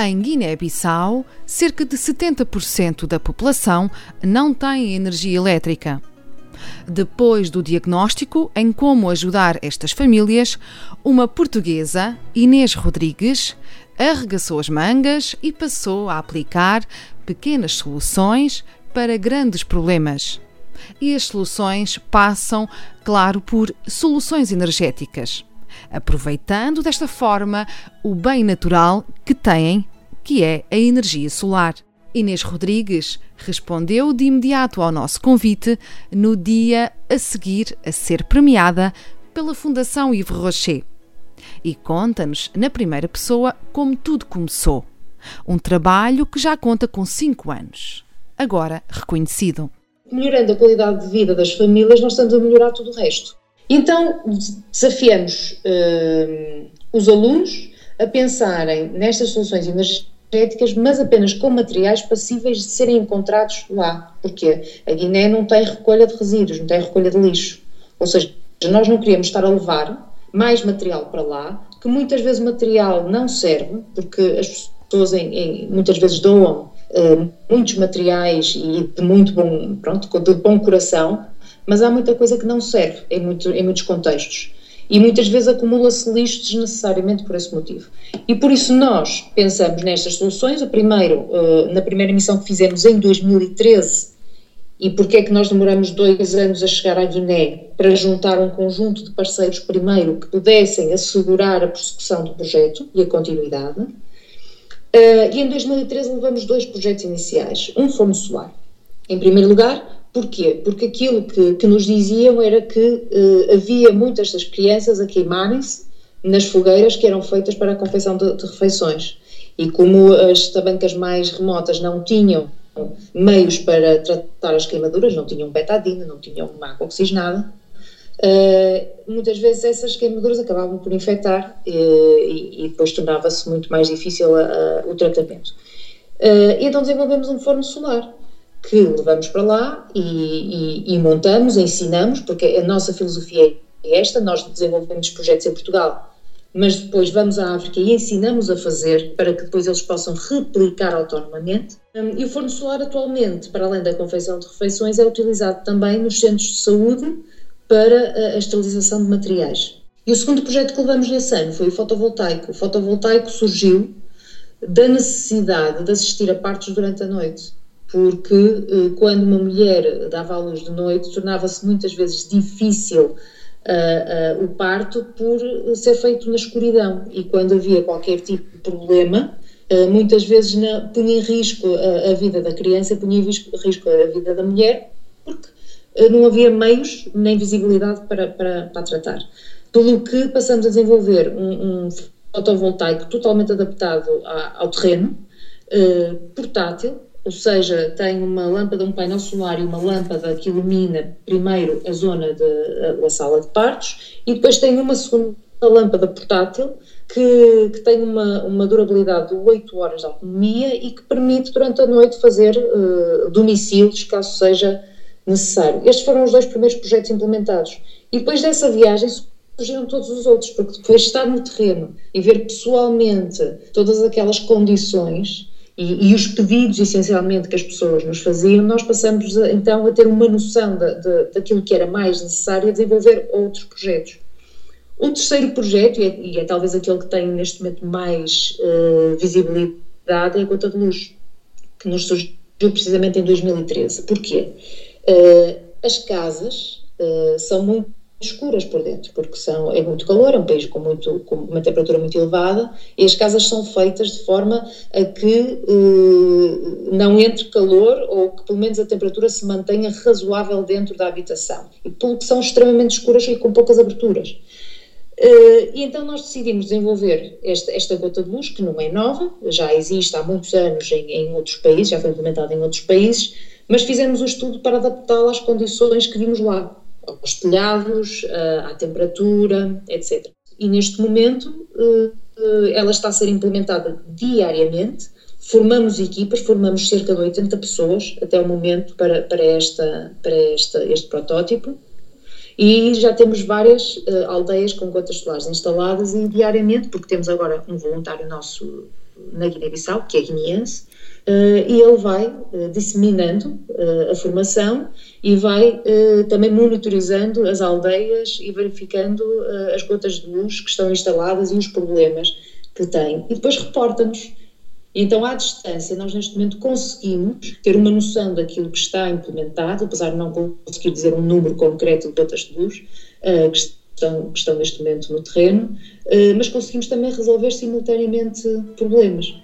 Em Guiné-Bissau, cerca de 70% da população não tem energia elétrica. Depois do diagnóstico em como ajudar estas famílias, uma portuguesa, Inês Rodrigues, arregaçou as mangas e passou a aplicar pequenas soluções para grandes problemas. E as soluções passam, claro, por soluções energéticas aproveitando desta forma o bem natural que têm, que é a energia solar. Inês Rodrigues respondeu de imediato ao nosso convite no dia a seguir a ser premiada pela Fundação Yves Rocher. E conta-nos, na primeira pessoa, como tudo começou. Um trabalho que já conta com cinco anos, agora reconhecido. Melhorando a qualidade de vida das famílias, nós estamos a melhorar tudo o resto. Então, desafiamos uh, os alunos a pensarem nestas soluções energéticas, mas apenas com materiais passíveis de serem encontrados lá. Porque a Guiné não tem recolha de resíduos, não tem recolha de lixo. Ou seja, nós não queríamos estar a levar mais material para lá, que muitas vezes o material não serve, porque as pessoas em, em, muitas vezes doam uh, muitos materiais e de muito bom, pronto, de bom coração, mas há muita coisa que não serve em, muito, em muitos contextos. E muitas vezes acumula-se lixo desnecessariamente por esse motivo. E por isso nós pensamos nestas soluções. O primeiro, eh, na primeira missão que fizemos em 2013, e porque é que nós demoramos dois anos a chegar à Guiné para juntar um conjunto de parceiros primeiro que pudessem assegurar a prossecução do projeto e a continuidade. Eh, e em 2013 levamos dois projetos iniciais. Um forno solar. Em primeiro lugar, Porquê? Porque aquilo que, que nos diziam era que uh, havia muitas das crianças a queimarem-se nas fogueiras que eram feitas para a confecção de, de refeições. E como as tabancas mais remotas não tinham meios para tratar as queimaduras, não tinham betadina, não tinham uma água oxigenada, uh, muitas vezes essas queimaduras acabavam por infectar uh, e, e, depois tornava-se muito mais difícil o tratamento. Uh, então desenvolvemos um forno solar que levamos para lá e, e, e, montamos, ensinamos, porque a nossa filosofia é esta, nós desenvolvemos projetos em Portugal, mas depois vamos à África e ensinamos a fazer para que depois eles possam replicar autonomamente. E o forno solar atualmente, para além da confecção de refeições, é utilizado também nos centros de saúde para a esterilização de materiais. E o segundo projeto que levamos nesse ano foi o fotovoltaico. O fotovoltaico surgiu da necessidade de assistir a partos durante a noite porque eh, quando uma mulher dava à luz de noite, tornava-se muitas vezes difícil uh, uh, o parto por ser feito na escuridão e quando havia qualquer tipo de problema, uh, muitas vezes na, punha em risco a, a, vida da criança, punha em risco, risco a vida da mulher, porque não havia meios nem visibilidade para, para, para tratar. Pelo que passamos a desenvolver um, um fotovoltaico totalmente adaptado a, ao terreno, portátil, ou seja, tem uma lâmpada, um painel solar e uma lâmpada que ilumina primeiro a zona da sala de partos e depois tem uma segunda lâmpada portátil que, que tem uma, uma, durabilidade de 8 horas de autonomia e que permite durante a noite fazer uh, domicílios caso seja necessário. Estes foram os dois primeiros projetos implementados. E depois dessa viagem surgiram todos os outros, porque depois estar no terreno e ver pessoalmente todas aquelas condições e, e, os pedidos, essencialmente, que as pessoas nos faziam, nós passamos então a ter uma noção de, daquilo que era mais necessário a desenvolver outros projetos. O terceiro projeto, e é, e é talvez aquele que tem neste momento mais uh, visibilidade, é a Gota de Luz, que nos surgiu precisamente em 2013. Porquê? Uh, as casas uh, são muito escuras por dentro, porque são, é muito calor, é um país com, muito, com uma temperatura muito elevada e as casas são feitas de forma a que eh, não entre calor ou que pelo menos a temperatura se mantenha razoável dentro da habitação. E pelo que são extremamente escuras e com poucas aberturas. Uh, e então nós decidimos desenvolver esta, esta, gota de luz, que não é nova, já existe há muitos anos em, em outros países, já foi implementada em outros países, mas fizemos o estudo para adaptá-la às condições que vimos lá, aos telhados, uh, à temperatura, etc. E neste momento uh, ela está a ser implementada diariamente, formamos equipas, formamos cerca de 80 pessoas até o momento para, para, esta, para esta, este protótipo, e já temos várias uh, aldeias com gotas solares instaladas e diariamente, porque temos agora um voluntário nosso na Guiné-Bissau, que é guineense, e ele vai uh, disseminando a formação e vai também monitorizando as aldeias e verificando as gotas de luz que estão instaladas e os problemas que têm. E depois reporta-nos então, à distância, nós neste momento conseguimos ter uma noção daquilo que está implementado, apesar de não conseguir dizer um número concreto de gotas de luz uh, que, estão, que estão neste momento no terreno, uh, mas conseguimos também resolver simultaneamente problemas.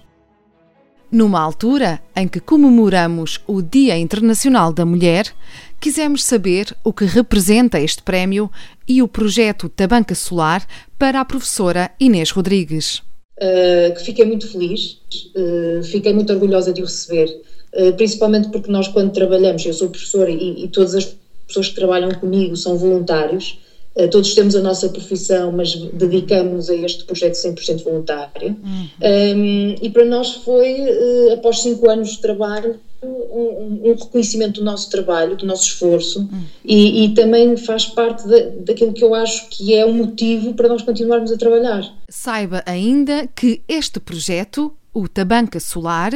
Numa altura em que comemoramos o Dia Internacional da Mulher, quisemos saber o que representa este prémio e o projeto da Banca Solar para a professora Inês Rodrigues. Uh, que fiquei muito feliz, uh, fiquei muito orgulhosa de o receber, uh, principalmente porque nós, quando trabalhamos, eu sou professora e, e, todas as pessoas que trabalham comigo são voluntários, todos temos a nossa profissão, mas dedicamos a este projeto 100% voluntário. Uhum. Um, e para nós foi, após cinco anos de trabalho, um, um, reconhecimento do nosso trabalho, do nosso esforço hum. e, e, também faz parte de, daquilo que eu acho que é o motivo para nós continuarmos a trabalhar. Saiba ainda que este projeto, o Tabanca Solar,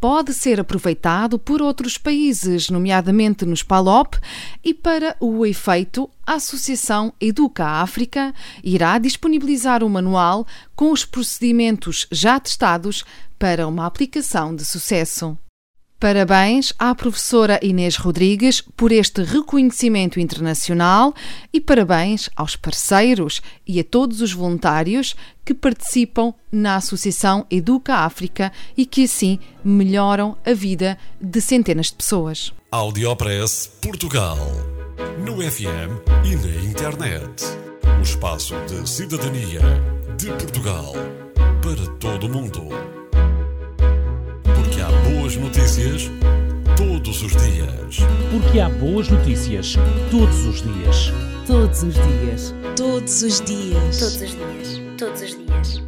pode ser aproveitado por outros países, nomeadamente nos PALOP, e para o efeito, a Associação Educa África irá disponibilizar um manual com os procedimentos já testados para uma aplicação de sucesso. Parabéns à professora Inês Rodrigues por este reconhecimento internacional e parabéns aos parceiros e a todos os voluntários que participam na Associação Educa África e que assim melhoram a vida de centenas de pessoas. Audiopress Portugal. No FM e na internet. O espaço de cidadania de Portugal para todo o mundo boas notícias todos os dias. Porque há boas notícias todos os dias. Todos os dias. Todos os dias. Todos os dias. Todos os dias.